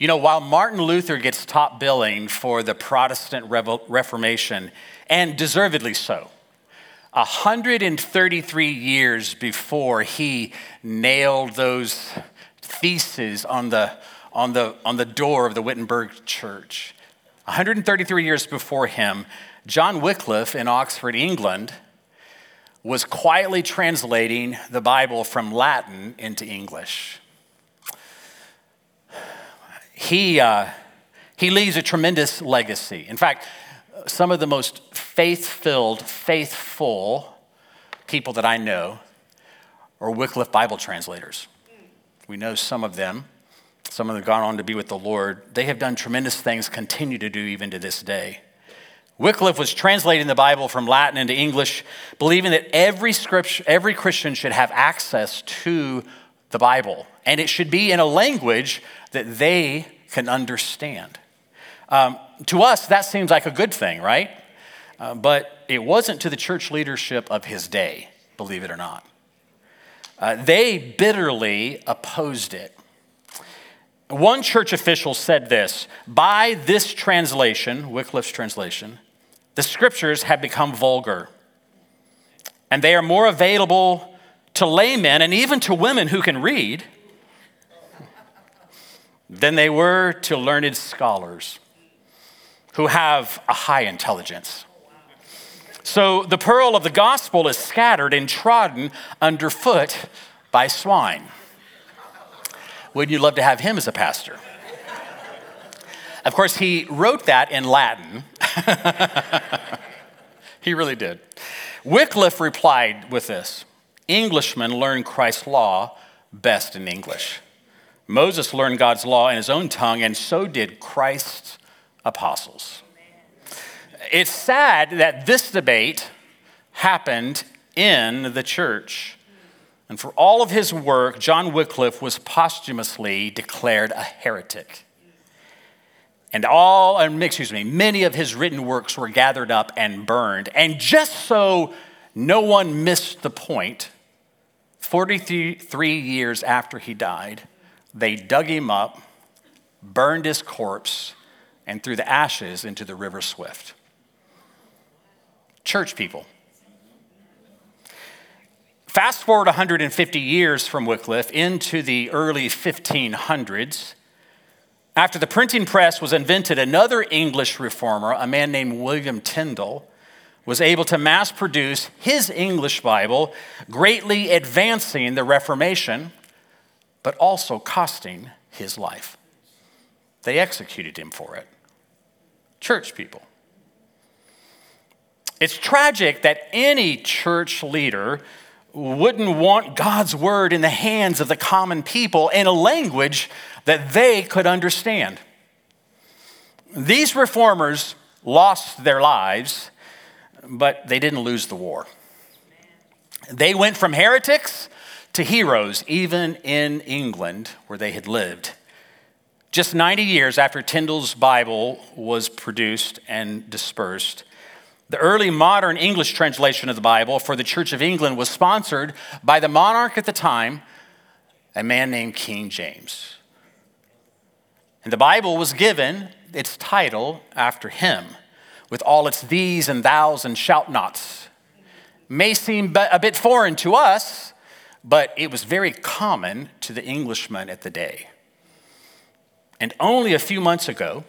You know, while Martin Luther gets top billing for the Protestant Reformation, and deservedly so, 133 years before he nailed those theses on the, on the, on the door of the Wittenberg church, 133 years before him, John Wycliffe in Oxford, England, was quietly translating the Bible from Latin into English. He, uh, he leaves a tremendous legacy. In fact, some of the most faith filled, faithful people that I know are Wycliffe Bible translators. We know some of them. Some of them have gone on to be with the Lord. They have done tremendous things, continue to do even to this day. Wycliffe was translating the Bible from Latin into English, believing that every, scripture, every Christian should have access to the Bible, and it should be in a language that they can understand. Um, to us, that seems like a good thing, right? Uh, but it wasn't to the church leadership of his day, believe it or not. Uh, they bitterly opposed it. One church official said this By this translation, Wycliffe's translation, the scriptures have become vulgar, and they are more available to laymen and even to women who can read than they were to learned scholars who have a high intelligence. So the pearl of the gospel is scattered and trodden underfoot by swine. Wouldn't you love to have him as a pastor? Of course, he wrote that in Latin. he really did. Wycliffe replied with this Englishmen learn Christ's law best in English. Moses learned God's law in his own tongue, and so did Christ's apostles. It's sad that this debate happened in the church. And for all of his work, John Wycliffe was posthumously declared a heretic. And all, excuse me, many of his written works were gathered up and burned. And just so no one missed the point, 43 years after he died, they dug him up, burned his corpse, and threw the ashes into the river Swift. Church people. Fast forward 150 years from Wycliffe into the early 1500s. After the printing press was invented, another English reformer, a man named William Tyndale, was able to mass produce his English Bible, greatly advancing the Reformation, but also costing his life. They executed him for it. Church people. It's tragic that any church leader wouldn't want God's word in the hands of the common people in a language that they could understand. These reformers lost their lives, but they didn't lose the war. They went from heretics to heroes, even in England, where they had lived. Just 90 years after Tyndale's Bible was produced and dispersed, the early modern English translation of the Bible for the Church of England was sponsored by the monarch at the time, a man named King James. And the Bible was given its title after him, with all its these and thous and shout nots. May seem a bit foreign to us, but it was very common to the Englishmen at the day. And only a few months ago,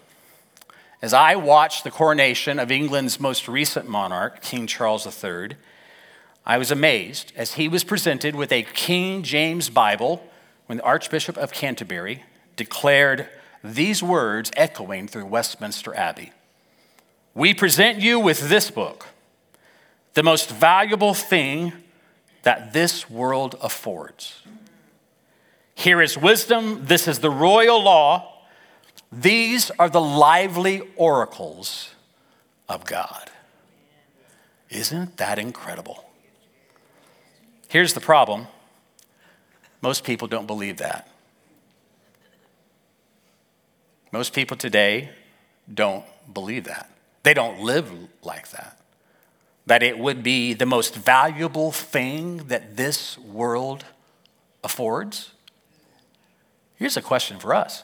as I watched the coronation of England's most recent monarch, King Charles III, I was amazed as he was presented with a King James Bible when the Archbishop of Canterbury declared these words echoing through Westminster Abbey We present you with this book, the most valuable thing that this world affords. Here is wisdom, this is the royal law, these are the lively oracles of God. Isn't that incredible? Here's the problem most people don't believe that. Most people today don't believe that. They don't live like that that it would be the most valuable thing that this world affords? Here's a question for us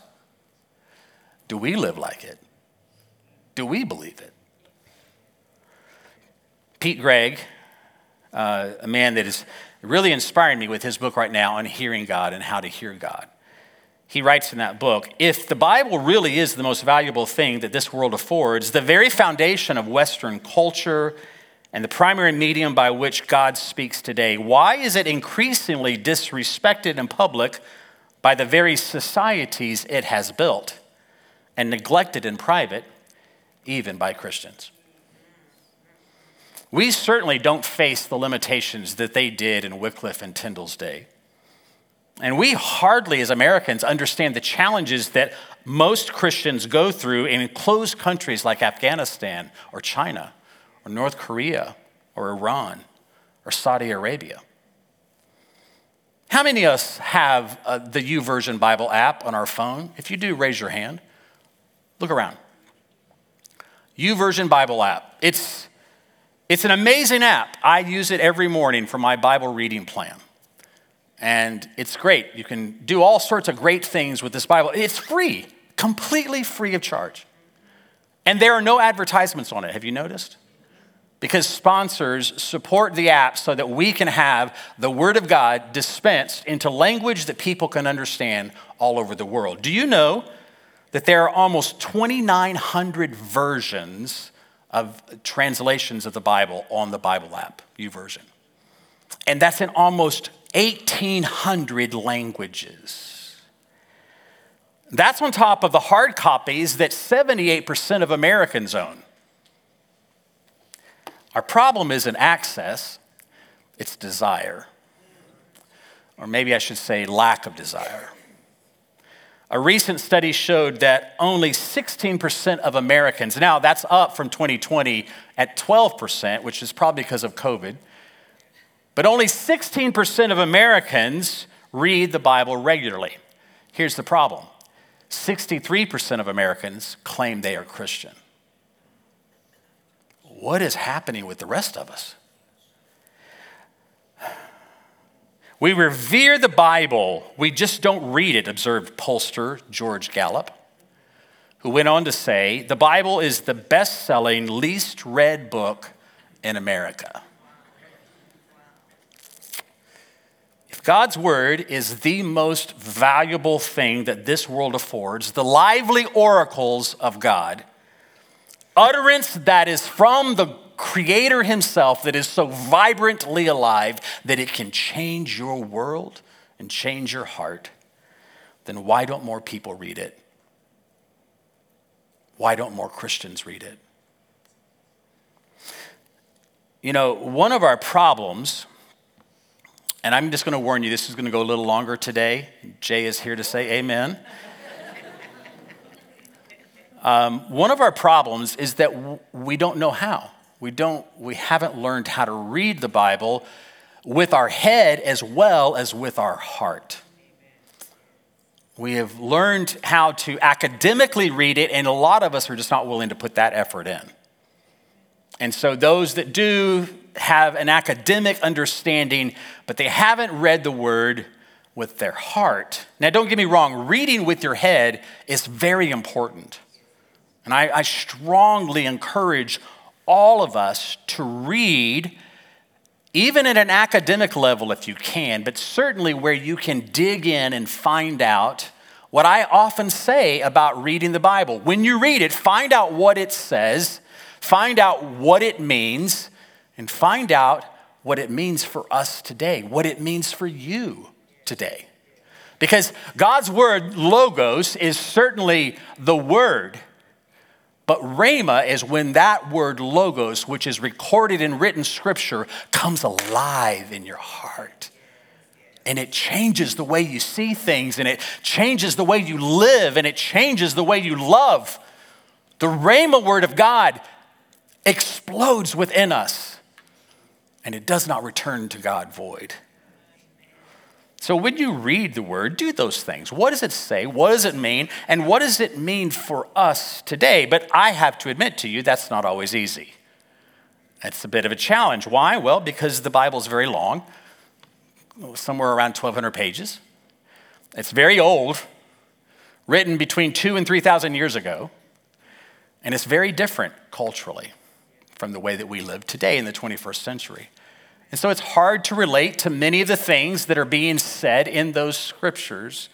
Do we live like it? Do we believe it? Pete Greig, uh, a man that is really inspiring me with his book right now on hearing God and how to hear God. He writes in that book if the Bible really is the most valuable thing that this world affords, the very foundation of Western culture and the primary medium by which God speaks today, why is it increasingly disrespected in public by the very societies it has built and neglected in private, even by Christians? We certainly don't face the limitations that they did in Wycliffe and Tyndale's day. And we hardly, as Americans, understand the challenges that most Christians go through in closed countries like Afghanistan or China or North Korea or Iran or Saudi Arabia. How many of us have uh, the YouVersion Bible app on our phone? If you do, raise your hand. Look around. YouVersion Bible app. It's it's an amazing app. I use it every morning for my Bible reading plan. And it's great. You can do all sorts of great things with this Bible. It's free, completely free of charge. And there are no advertisements on it. Have you noticed? Because sponsors support the app so that we can have the Word of God dispensed into language that people can understand all over the world. Do you know that there are almost 2,900 versions of translations of the Bible on the Bible app, YouVersion. And that's in almost 1,800 languages. That's on top of the hard copies that 78% of Americans own. Our problem isn't access, it's desire. Or maybe I should say lack of desire. A recent study showed that only 16% of Americans, now that's up from 2020 at 12%, which is probably because of COVID, but only 16% of Americans read the Bible regularly. Here's the problem 63% of Americans claim they are Christian. What is happening with the rest of us? We revere the Bible, we just don't read it, observed pollster George Gallup, who went on to say the Bible is the best selling, least read book in America. If God's Word is the most valuable thing that this world affords, the lively oracles of God, utterance that is from the creator himself that is so vibrantly alive that it can change your world and change your heart, then why don't more people read it? Why don't more Christians read it? You know, one of our problems, and I'm just going to warn you, this is going to go a little longer today. Jay is here to say amen. Um, one of our problems is that w- we don't know how. We don't we haven't learned how to read the Bible with our head as well as with our heart. We have learned how to academically read it, and a lot of us are just not willing to put that effort in. And so, those that do have an academic understanding, but they haven't read the word with their heart. Now, don't get me wrong, reading with your head is very important. And I, I strongly encourage all of us to read, even at an academic level if you can, but certainly where you can dig in and find out what I often say about reading the Bible. When you read it, find out what it says, find out what it means, and find out what it means for us today, what it means for you today. Because God's word, logos, is certainly the word but rhema is when that word logos, which is recorded in written scripture, comes alive in your heart. And it changes the way you see things, and it changes the way you live, and it changes the way you love. The rhema word of God explodes within us, and it does not return to God void. So when you read the word, do those things. What does it say? What does it mean? And what does it mean for us today? But I have to admit to you, that's not always easy. It's a bit of a challenge. Why? Well, because the Bible is very long, somewhere around 1,200 pages. It's very old. written between two and 3,000 years ago, and it's very different culturally from the way that we live today in the 21st century. And so it's hard to relate to many of the things that are being said in those scriptures.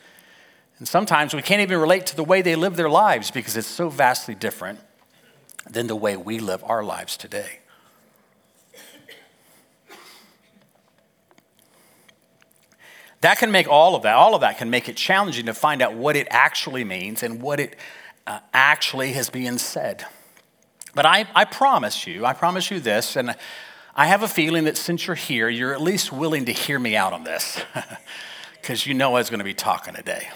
And sometimes we can't even relate to the way they live their lives because it's so vastly different than the way we live our lives today. That can make all of that, all of that can make it challenging to find out what it actually means and what it uh, actually has been said. But I, I promise you, I promise you this, and I have a feeling that since you're here, you're at least willing to hear me out on this, because you know I was going to be talking today.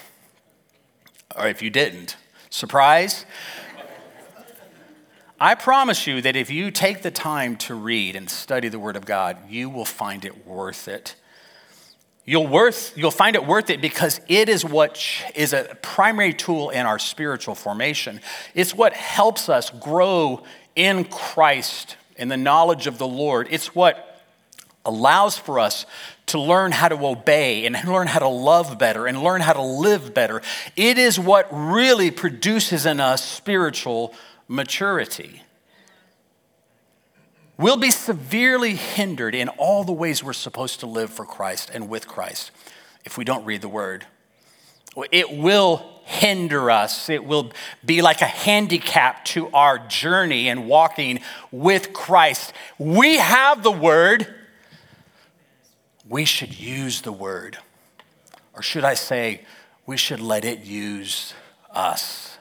Or if you didn't, surprise. I promise you that if you take the time to read and study the Word of God, you will find it worth it You'll, worth, you'll find it worth it because it is what is a primary tool in our spiritual formation. It's what helps us grow in Christ, in the knowledge of the Lord. It's what allows for us to learn how to obey and learn how to love better and learn how to live better. It is what really produces in us spiritual maturity. We'll be severely hindered in all the ways we're supposed to live for Christ and with Christ if we don't read the Word. It will hinder us. It will be like a handicap to our journey and walking with Christ. We have the Word. We should use the Word. Or should I say, we should let it use us.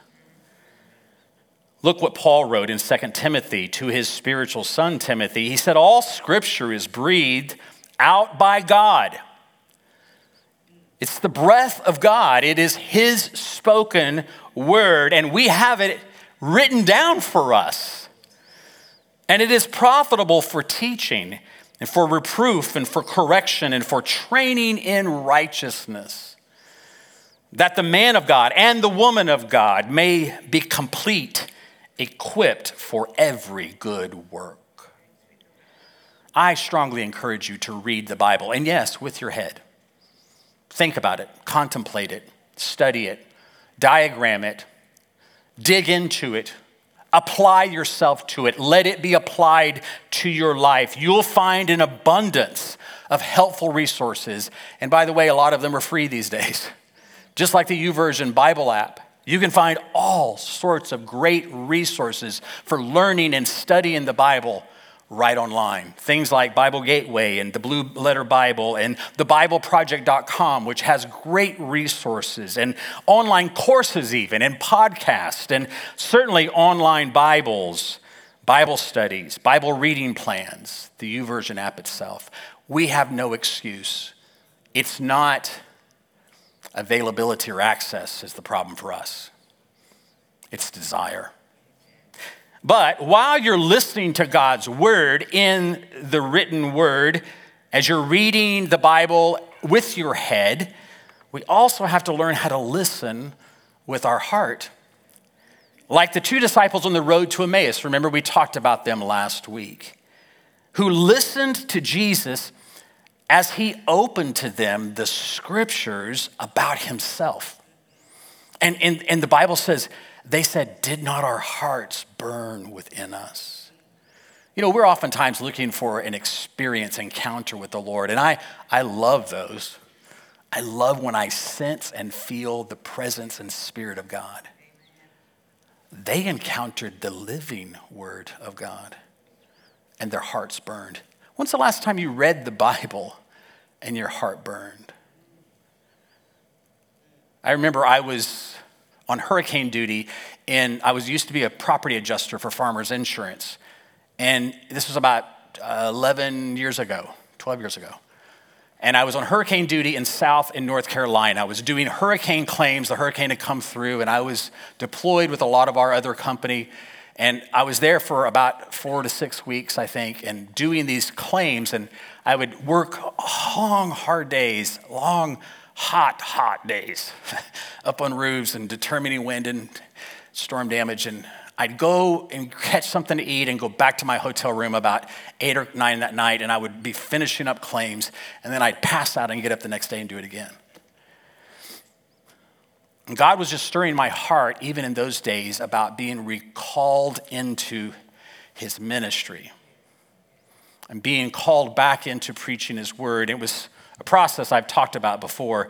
Look what Paul wrote in 2 Timothy to his spiritual son Timothy. He said, All scripture is breathed out by God. It's the breath of God, it is his spoken word, and we have it written down for us. And it is profitable for teaching and for reproof and for correction and for training in righteousness, that the man of God and the woman of God may be complete equipped for every good work. I strongly encourage you to read the Bible, and yes, with your head. Think about it, contemplate it, study it, diagram it, dig into it, apply yourself to it, let it be applied to your life. You'll find an abundance of helpful resources. And by the way, a lot of them are free these days, just like the YouVersion Bible app. You can find all sorts of great resources for learning and studying the Bible right online. Things like Bible Gateway and the Blue Letter Bible and thebibleproject.com, which has great resources and online courses, even, and podcasts, and certainly online Bibles, Bible studies, Bible reading plans, the YouVersion app itself. We have no excuse. It's not availability or access is the problem for us, it's desire. But while you're listening to God's word in the written word, as you're reading the Bible with your head, we also have to learn how to listen with our heart. Like the two disciples on the road to Emmaus, remember we talked about them last week, who listened to Jesus as he opened to them the scriptures about himself. And, and, and the Bible says, they said, Did not our hearts burn within us? You know, we're oftentimes looking for an experience, encounter with the Lord, and I, I love those. I love when I sense and feel the presence and spirit of God. They encountered the living word of God, and their hearts burned. When's the last time you read the Bible and your heart burned? I remember I was on hurricane duty and I was used to be a property adjuster for farmers insurance. And this was about uh, 11 years ago, 12 years ago. And I was on hurricane duty in South and North Carolina. I was doing hurricane claims. The hurricane had come through, and I was deployed with a lot of our other company. And I was there for about four to six weeks, I think, and doing these claims. And I would work long, hard days, long, hot, hot days up on roofs and determining wind and storm damage. And I'd go and catch something to eat and go back to my hotel room about eight or nine that night. And I would be finishing up claims. And then I'd pass out and get up the next day and do it again. And God was just stirring my heart, even in those days, about being recalled into his ministry and being called back into preaching his word. It was a process I've talked about before.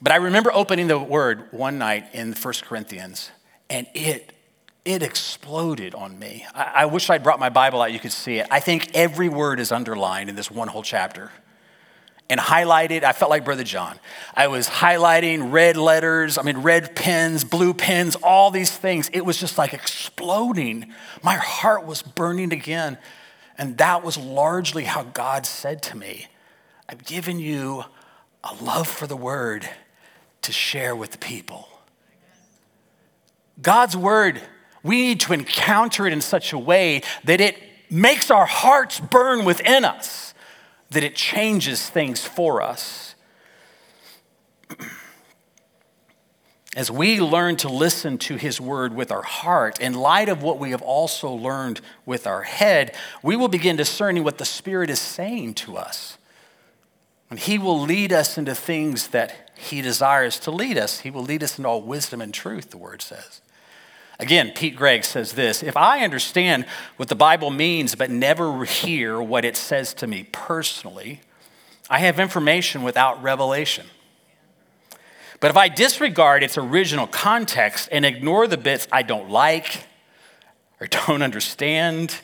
But I remember opening the word one night in 1 Corinthians, and it it exploded on me. I, I wish I'd brought my Bible out, you could see it. I think every word is underlined in this one whole chapter and highlighted. I felt like Brother John. I was highlighting red letters, I mean, red pens, blue pens, all these things. It was just like exploding. My heart was burning again. And that was largely how God said to me, I've given you a love for the word to share with the people. God's word, we need to encounter it in such a way that it makes our hearts burn within us, that it changes things for us. As we learn to listen to his word with our heart, in light of what we have also learned with our head, we will begin discerning what the Spirit is saying to us. And he will lead us into things that he desires to lead us. He will lead us into all wisdom and truth, the word says. Again, Pete Greig says this If I understand what the Bible means but never hear what it says to me personally, I have information without revelation. But if I disregard its original context and ignore the bits I don't like or don't understand,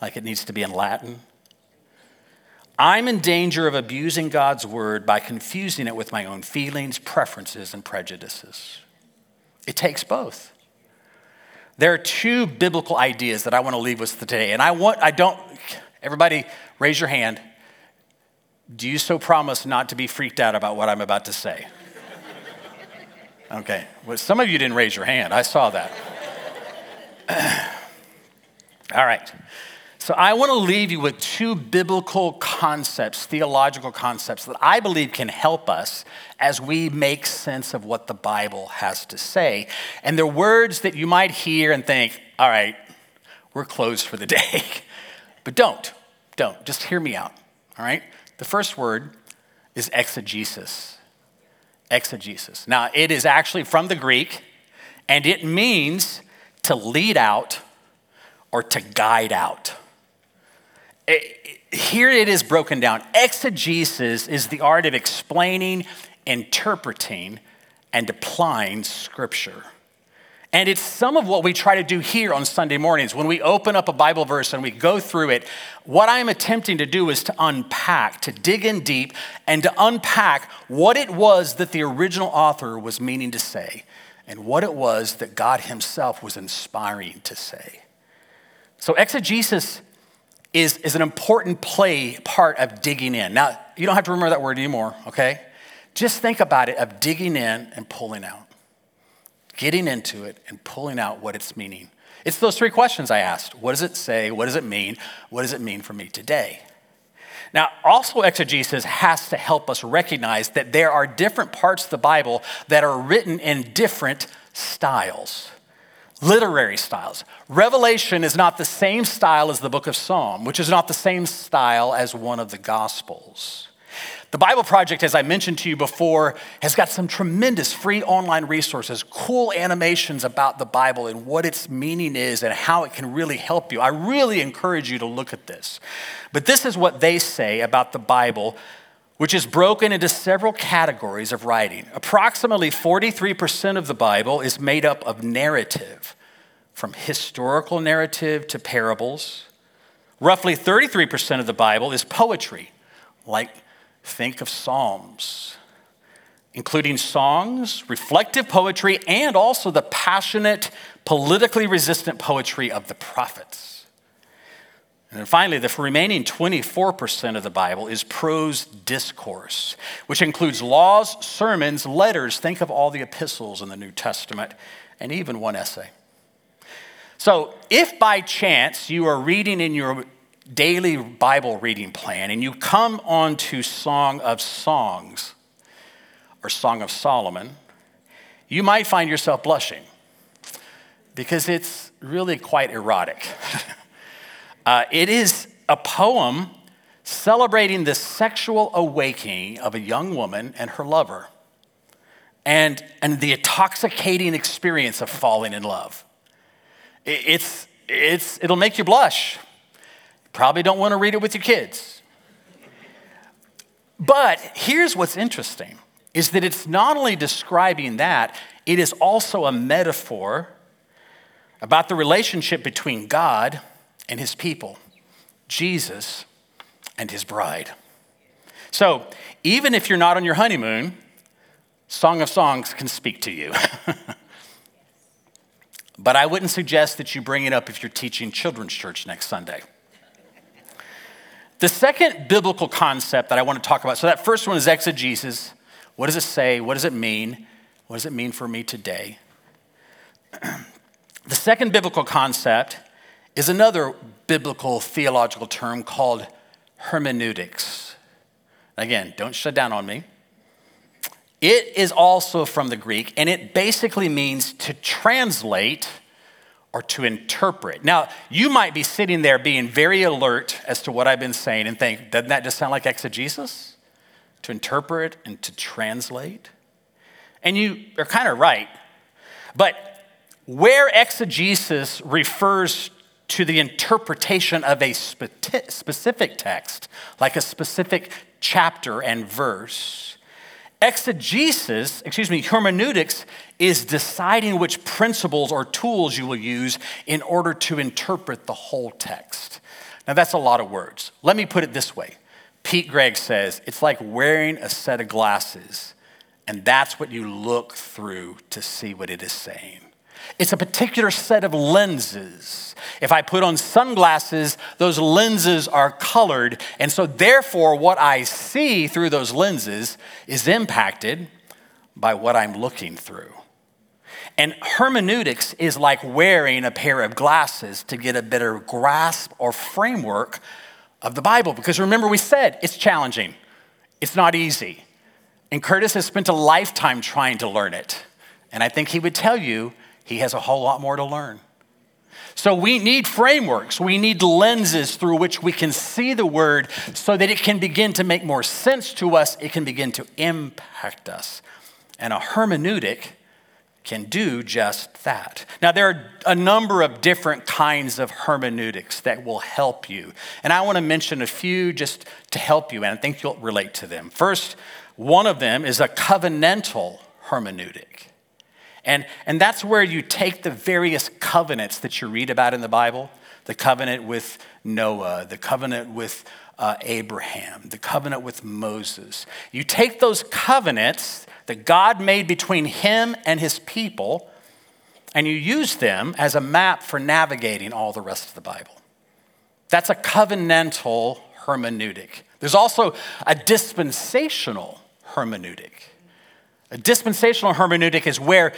like it needs to be in Latin, I'm in danger of abusing God's word by confusing it with my own feelings, preferences, and prejudices. It takes both. There are two biblical ideas that I want to leave with today. And I want, I don't, everybody raise your hand. Do you so promise not to be freaked out about what I'm about to say? Okay. Well, some of you didn't raise your hand. I saw that. All right. So I want to leave you with two biblical concepts, theological concepts that I believe can help us as we make sense of what the Bible has to say. And they're words that you might hear and think, all right, we're closed for the day. but don't, don't. Just hear me out. All right? The first word is exegesis exegesis. Now, it is actually from the Greek, and it means to lead out or to guide out. Here it is broken down. Exegesis is the art of explaining, interpreting, and applying scripture. And it's some of what we try to do here on Sunday mornings. When we open up a Bible verse and we go through it, what I'm attempting to do is to unpack, to dig in deep, and to unpack what it was that the original author was meaning to say and what it was that God Himself was inspiring to say. So, exegesis is, is an important play part of digging in. Now, you don't have to remember that word anymore, okay? Just think about it of digging in and pulling out getting into it and pulling out what it's meaning. It's those three questions I asked. What does it say? What does it mean? What does it mean for me today? Now, also, exegesis has to help us recognize that there are different parts of the Bible that are written in different styles, literary styles. Revelation is not the same style as the book of Psalm, which is not the same style as one of the Gospels. The Bible Project, as I mentioned to you before, has got some tremendous free online resources, cool animations about the Bible and what its meaning is and how it can really help you. I really encourage you to look at this. But this is what they say about the Bible, which is broken into several categories of writing. Approximately 43% of the Bible is made up of narrative, from historical narrative to parables. Roughly 33% of the Bible is poetry, like think of Psalms, including songs, reflective poetry, and also the passionate, politically resistant poetry of the prophets. And then finally, the remaining 24% of the Bible is prose discourse, which includes laws, sermons, letters. Think of all the epistles in the New Testament, and even one essay. So, if by chance you are reading in your daily Bible reading plan and you come on to Song of Songs or Song of Solomon, you might find yourself blushing because it's really quite erotic. uh, it is a poem celebrating the sexual awakening of a young woman and her lover. and, and the intoxicating experience of falling in love. It's, it's, it'll make you blush. Probably don't want to read it with your kids. But here's what's interesting is that it's not only describing that, it is also a metaphor about the relationship between God and his people, Jesus and his bride. So, even if you're not on your honeymoon, Song of Songs can speak to you. but I wouldn't suggest that you bring it up if you're teaching children's church next Sunday. The second biblical concept that I want to talk about so, that first one is exegesis. What does it say? What does it mean? What does it mean for me today? the second biblical concept is another biblical theological term called hermeneutics. Again, don't shut down on me. It is also from the Greek, and it basically means to translate or to interpret. Now, you might be sitting there being very alert as to what I've been saying and think, doesn't that just sound like exegesis? To interpret and to translate? And you are kind of right. But where exegesis refers to the interpretation of a specific text, like a specific chapter and verse. Exegesis, excuse me, hermeneutics is deciding which principles or tools you will use in order to interpret the whole text. Now, that's a lot of words. Let me put it this way Pete Greig says it's like wearing a set of glasses, and that's what you look through to see what it is saying. It's a particular set of lenses. If I put on sunglasses, those lenses are colored. And so, therefore, what I see through those lenses is impacted by what I'm looking through. And hermeneutics is like wearing a pair of glasses to get a better grasp or framework of the Bible. Because remember, we said it's challenging, it's not easy. And Curtis has spent a lifetime trying to learn it. And I think he would tell you he has a whole lot more to learn. So we need frameworks, we need lenses through which we can see the word so that it can begin to make more sense to us, it can begin to impact us. And a hermeneutic can do just that. Now, there are a number of different kinds of hermeneutics that will help you. And I want to mention a few just to help you, and I think you'll relate to them. First, one of them is a covenantal hermeneutic. And, and that's where you take the various covenants that you read about in the Bible the covenant with Noah, the covenant with uh, Abraham, the covenant with Moses. You take those covenants that God made between him and his people, and you use them as a map for navigating all the rest of the Bible. That's a covenantal hermeneutic. There's also a dispensational hermeneutic. A dispensational hermeneutic is where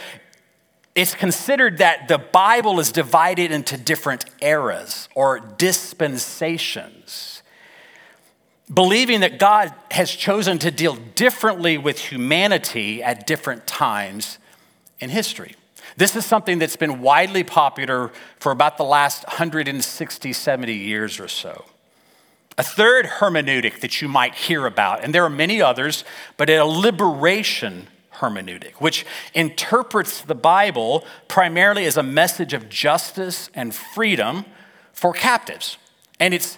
it's considered that the Bible is divided into different eras or dispensations, believing that God has chosen to deal differently with humanity at different times in history. This is something that's been widely popular for about the last 160, 70 years or so. A third hermeneutic that you might hear about, and there are many others, but a liberation hermeneutic, which interprets the Bible primarily as a message of justice and freedom for captives. And it's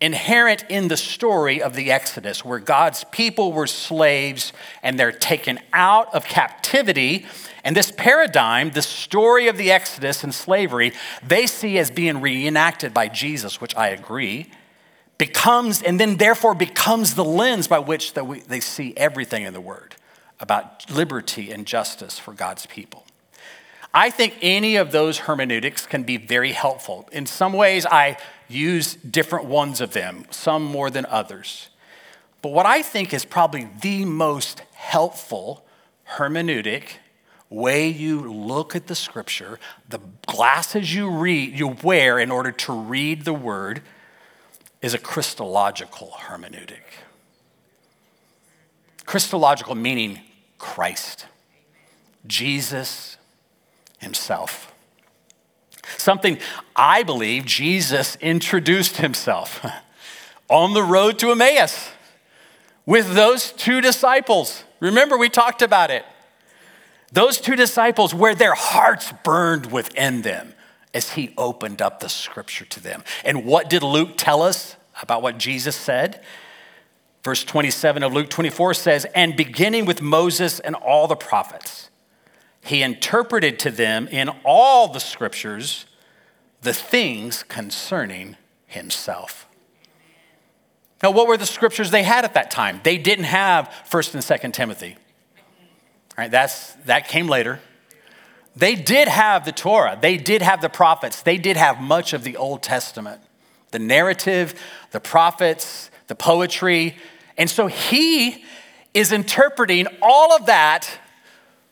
inherent in the story of the Exodus, where God's people were slaves and they're taken out of captivity. And this paradigm, the story of the Exodus and slavery, they see as being reenacted by Jesus, which I agree, becomes, and then therefore becomes the lens by which they see everything in the Word about liberty and justice for God's people. I think any of those hermeneutics can be very helpful. In some ways, I use different ones of them, some more than others. But what I think is probably the most helpful hermeneutic way you look at the scripture, the glasses you read, you wear in order to read the word, is a Christological hermeneutic. Christological meaning Christ, Jesus Himself. Something I believe Jesus introduced Himself on the road to Emmaus with those two disciples. Remember, we talked about it. Those two disciples, where their hearts burned within them as he opened up the scripture to them. And what did Luke tell us about what Jesus said? Verse 27 of Luke 24 says, And beginning with Moses and all the prophets, he interpreted to them in all the scriptures the things concerning himself. Now, what were the scriptures they had at that time? They didn't have 1st and 2nd Timothy. All right, that's, that came later. They did have the Torah, they did have the prophets, they did have much of the Old Testament the narrative, the prophets, the poetry. And so he is interpreting all of that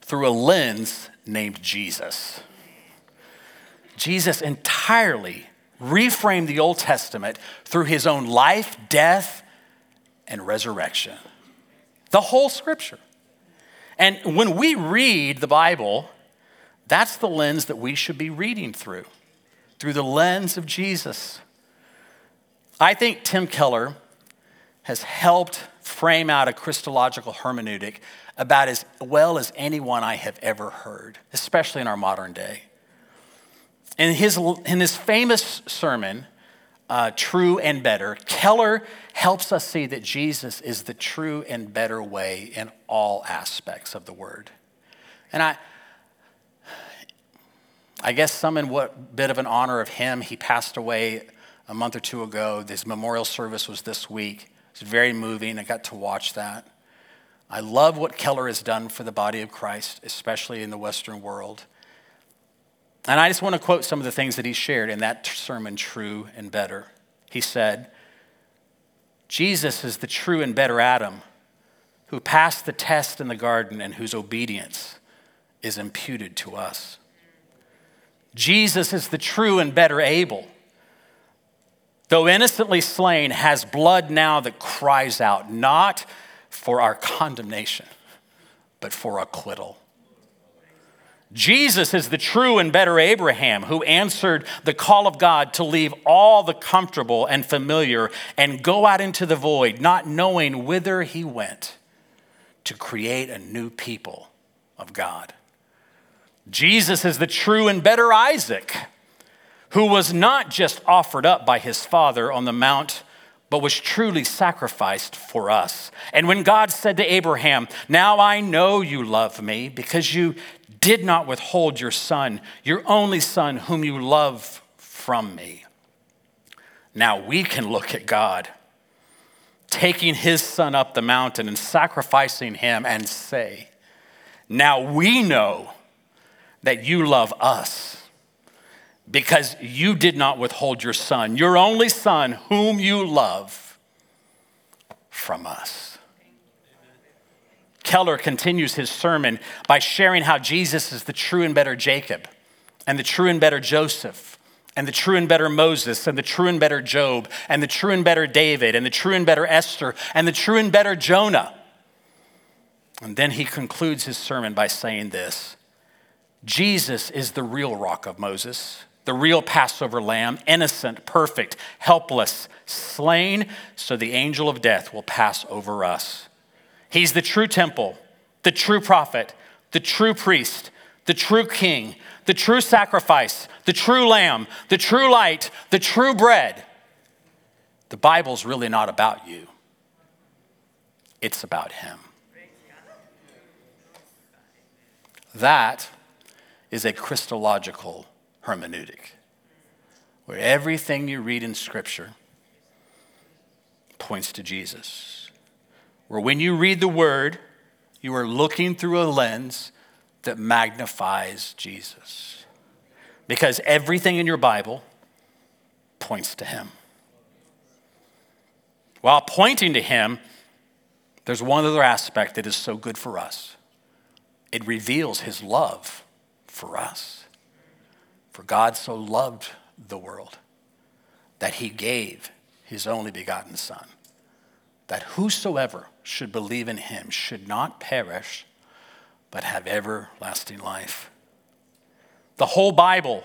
through a lens named Jesus. Jesus entirely reframed the Old Testament through his own life, death, and resurrection. The whole scripture. And when we read the Bible, that's the lens that we should be reading through, through the lens of Jesus. I think Tim Keller has helped frame out a Christological hermeneutic about as well as anyone I have ever heard, especially in our modern day. In his, in his famous sermon, uh, True and Better, Keller helps us see that Jesus is the true and better way in all aspects of the word. And I, I guess some in what bit of an honor of him, he passed away a month or two ago. This memorial service was this week. It's very moving. I got to watch that. I love what Keller has done for the body of Christ, especially in the Western world. And I just want to quote some of the things that he shared in that sermon, True and Better. He said, Jesus is the true and better Adam who passed the test in the garden and whose obedience is imputed to us. Jesus is the true and better Abel. Though innocently slain, has blood now that cries out, not for our condemnation, but for acquittal. Jesus is the true and better Abraham who answered the call of God to leave all the comfortable and familiar and go out into the void, not knowing whither he went to create a new people of God. Jesus is the true and better Isaac who was not just offered up by his father on the mount but was truly sacrificed for us. And when God said to Abraham, Now I know you love me because you did not withhold your son, your only son, whom you love from me. Now we can look at God taking his son up the mountain and sacrificing him and say, Now we know that you love us because you did not withhold your son, your only son, whom you love, from us. Keller continues his sermon by sharing how Jesus is the true and better Jacob, and the true and better Joseph, and the true and better Moses, and the true and better Job, and the true and better David, and the true and better Esther, and the true and better Jonah. And then he concludes his sermon by saying this Jesus is the real rock of Moses, the real Passover lamb, innocent, perfect, helpless, slain, so the angel of death will pass over us. He's the true temple, the true prophet, the true priest, the true king, the true sacrifice, the true lamb, the true light, the true bread. The Bible's really not about you, it's about Him. That is a Christological hermeneutic, where everything you read in Scripture points to Jesus where when you read the word, you are looking through a lens that magnifies Jesus. Because everything in your Bible points to him. While pointing to him, there's one other aspect that is so good for us it reveals his love for us. For God so loved the world that he gave his only begotten Son that whosoever should believe in him should not perish, but have everlasting life. The whole Bible,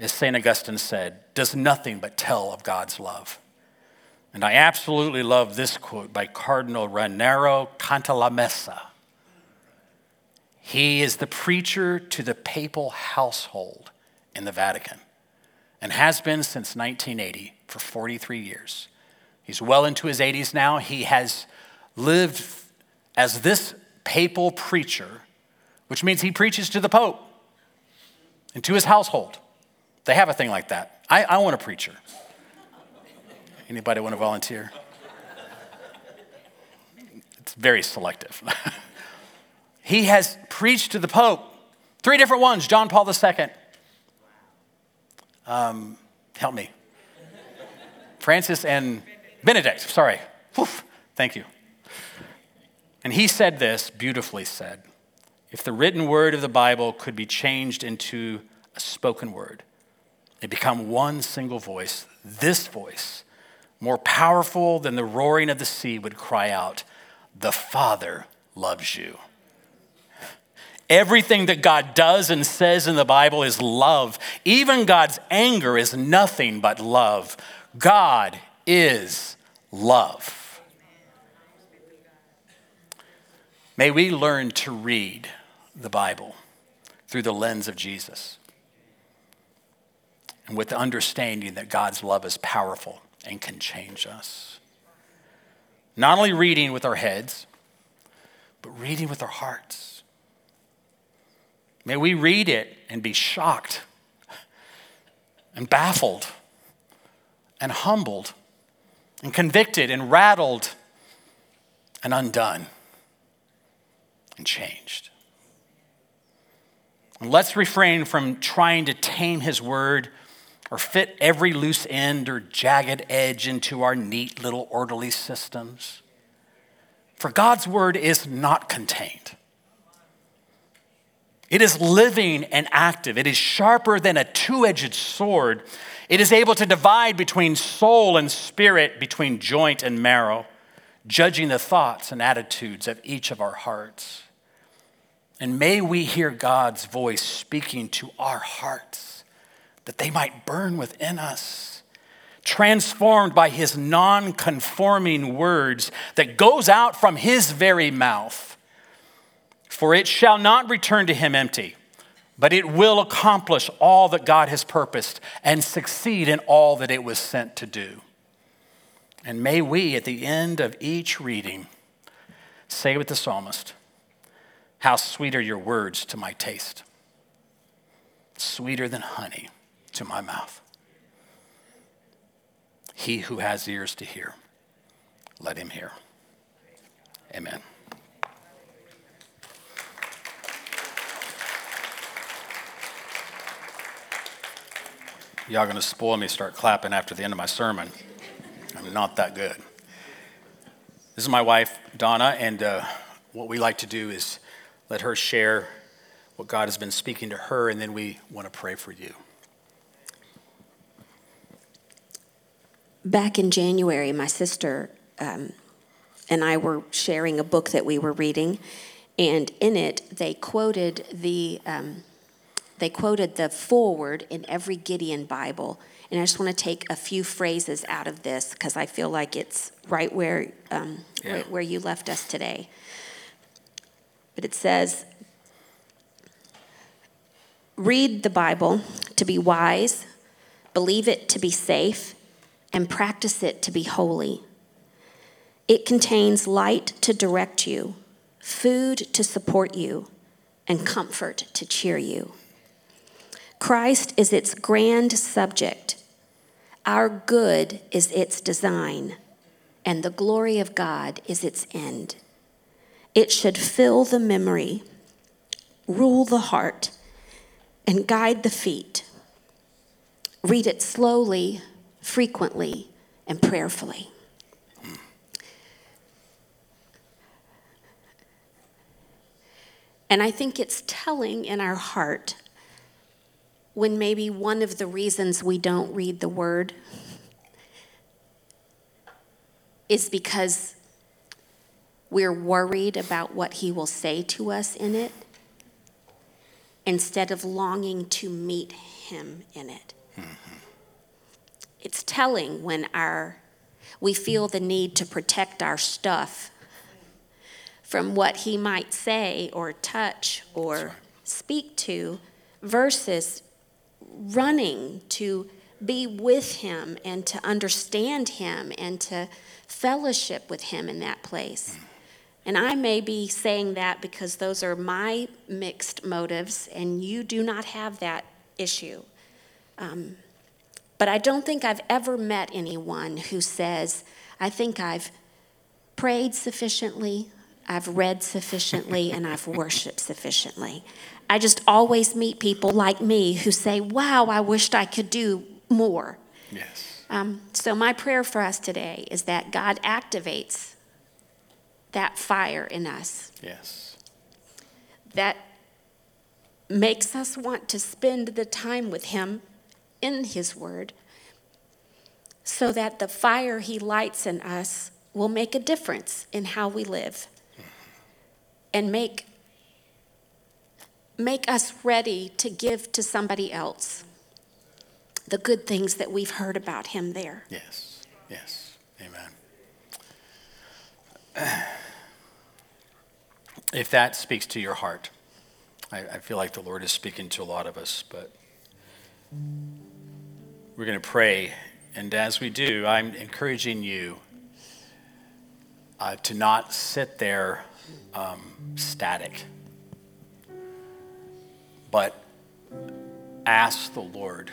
as St. Augustine said, does nothing but tell of God's love. And I absolutely love this quote by Cardinal Raniero Cantalamessa. He is the preacher to the papal household in the Vatican and has been since 1980 for 43 years. He's well into his 80s now. He has lived as this papal preacher, which means he preaches to the Pope and to his household. They have a thing like that. I, I want a preacher. Anybody want to volunteer? It's very selective. he has preached to the Pope, three different ones, John Paul II. Um, help me. Francis and Benedict, sorry. Thank you. And he said this, beautifully said if the written word of the Bible could be changed into a spoken word, it become one single voice, this voice, more powerful than the roaring of the sea, would cry out, The Father loves you. Everything that God does and says in the Bible is love. Even God's anger is nothing but love. God is love. May we learn to read the Bible through the lens of Jesus and with the understanding that God's love is powerful and can change us. Not only reading with our heads, but reading with our hearts. May we read it and be shocked and baffled and humbled and convicted and rattled and undone and changed. And let's refrain from trying to tame his word or fit every loose end or jagged edge into our neat little orderly systems. For God's word is not contained. It is living and active. It is sharper than a two edged sword. It is able to divide between soul and spirit, between joint and marrow, judging the thoughts and attitudes of each of our hearts. And may we hear God's voice speaking to our hearts that they might burn within us, transformed by his non conforming words that goes out from his very mouth. For it shall not return to him empty, but it will accomplish all that God has purposed and succeed in all that it was sent to do. And may we, at the end of each reading, say with the psalmist, How sweet are your words to my taste, sweeter than honey to my mouth. He who has ears to hear, let him hear. Amen. Y'all gonna spoil me, start clapping after the end of my sermon. I'm not that good. This is my wife, Donna, and uh, what we like to do is let her share what God has been speaking to her, and then we want to pray for you. back in January, my sister um, and I were sharing a book that we were reading, and in it they quoted the um, they quoted the foreword in every Gideon Bible. And I just want to take a few phrases out of this because I feel like it's right where, um, yeah. where, where you left us today. But it says, read the Bible to be wise, believe it to be safe, and practice it to be holy. It contains light to direct you, food to support you, and comfort to cheer you. Christ is its grand subject. Our good is its design, and the glory of God is its end. It should fill the memory, rule the heart, and guide the feet. Read it slowly frequently, and prayerfully. And I think it's telling in our heart when maybe one of the reasons we don't read the word is because we're worried about what he will say to us in it instead of longing to meet him in it. Mm-hmm it's telling when our we feel the need to protect our stuff from what he might say or touch or speak to versus running to be with him and to understand him and to fellowship with him in that place. And I may be saying that because those are my mixed motives, and you do not have that issue. Um, but I don't think I've ever met anyone who says, I think I've prayed sufficiently, I've read sufficiently, and I've worshiped sufficiently. I just always meet people like me who say, Wow, I wished I could do more. Yes. Um, so, my prayer for us today is that God activates that fire in us Yes. that makes us want to spend the time with Him in His Word so that the fire He lights in us will make a difference in how we live and make, make us ready to give to somebody else the good things that we've heard about Him there. Yes. Yes. Amen. If that speaks to your heart, I, I feel like the Lord is speaking to a lot of us, but we're going to pray. And as we do, I'm encouraging you uh, to not sit there um, static, but ask the Lord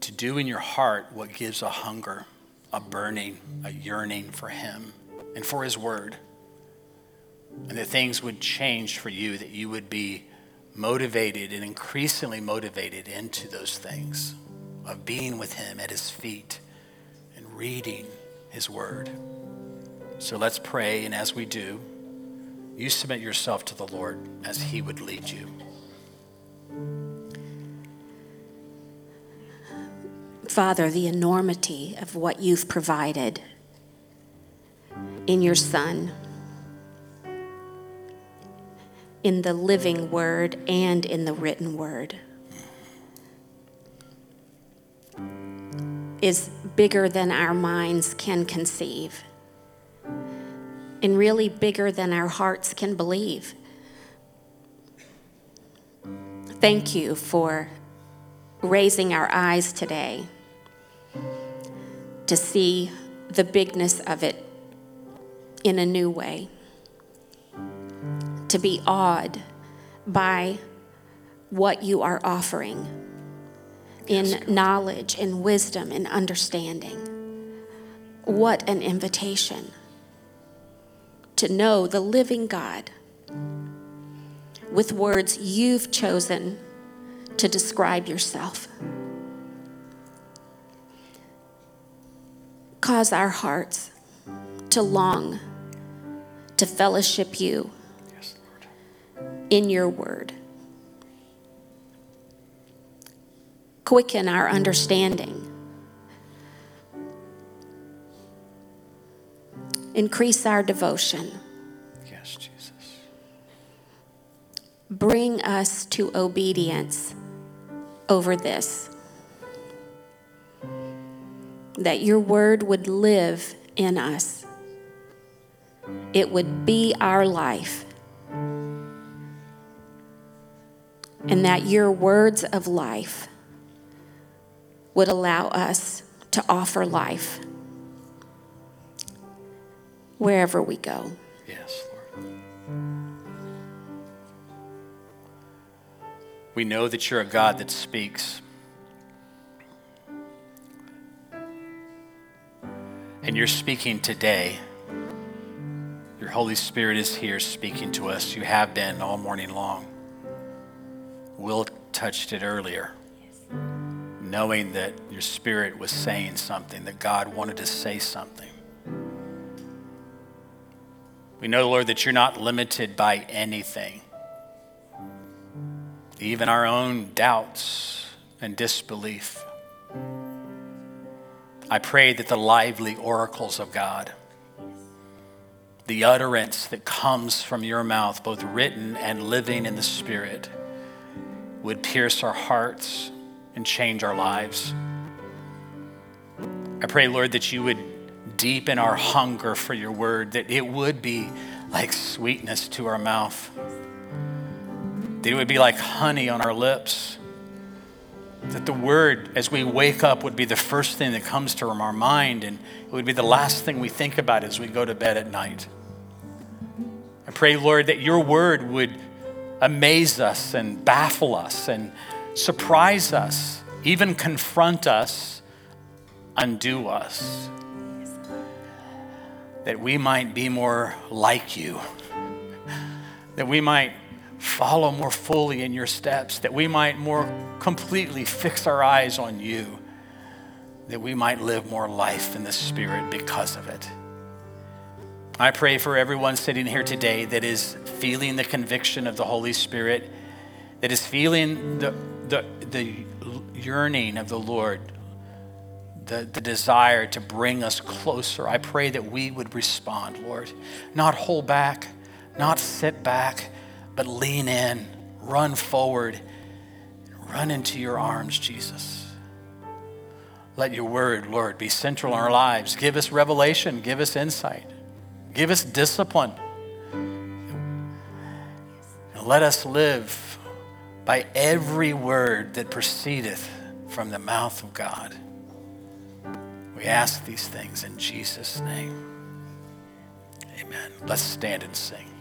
to do in your heart what gives a hunger, a burning, a yearning for Him and for His Word. And that things would change for you, that you would be motivated and increasingly motivated into those things of being with Him at His feet and reading His Word. So let's pray, and as we do, you submit yourself to the Lord as He would lead you. Father, the enormity of what you've provided in your Son, in the living word and in the written word, is bigger than our minds can conceive, and really bigger than our hearts can believe. Thank you for raising our eyes today to see the bigness of it in a new way, to be awed by what you are offering in knowledge and wisdom and understanding. What an invitation to know the living God with words you've chosen to describe yourself. Cause our hearts to long to fellowship you Yes, in your word. Quicken our understanding. Increase our devotion. Yes, Jesus. Bring us to obedience over this. That your word would live in us, it would be our life. And that your words of life would allow us to offer life wherever we go. Yes, Lord. We know that you're a God that speaks. And you're speaking today. Your Holy Spirit is here speaking to us. You have been all morning long. Will touched it earlier, knowing that your spirit was saying something, that God wanted to say something. We know, Lord, that you're not limited by anything, even our own doubts and disbelief. I pray that the lively oracles of God, the utterance that comes from your mouth, both written and living in the Spirit, would pierce our hearts and change our lives. I pray, Lord, that you would deepen our hunger for your word, that it would be like sweetness to our mouth, that it would be like honey on our lips, that the word, as we wake up, would be the first thing that comes to our mind, and it would be the last thing we think about as we go to bed at night. I pray, Lord, that your word would amaze us and baffle us and surprise us, even confront us, undo us that we might be more like you, that we might follow more fully in your steps, that we might more completely fix our eyes on you, that we might live more life in the Spirit because of it. I pray for everyone sitting here today that is feeling the conviction of the Holy Spirit, that is feeling the, the, the yearning of the Lord the, the desire to bring us closer. I pray that we would respond, Lord. Not hold back, not sit back, but lean in, run forward, run into your arms, Jesus. Let your word, Lord, be central in our lives. Give us revelation, give us insight, give us discipline. And let us live by every word that proceedeth from the mouth of God. We ask these things in Jesus' name. Amen. Let's stand and sing.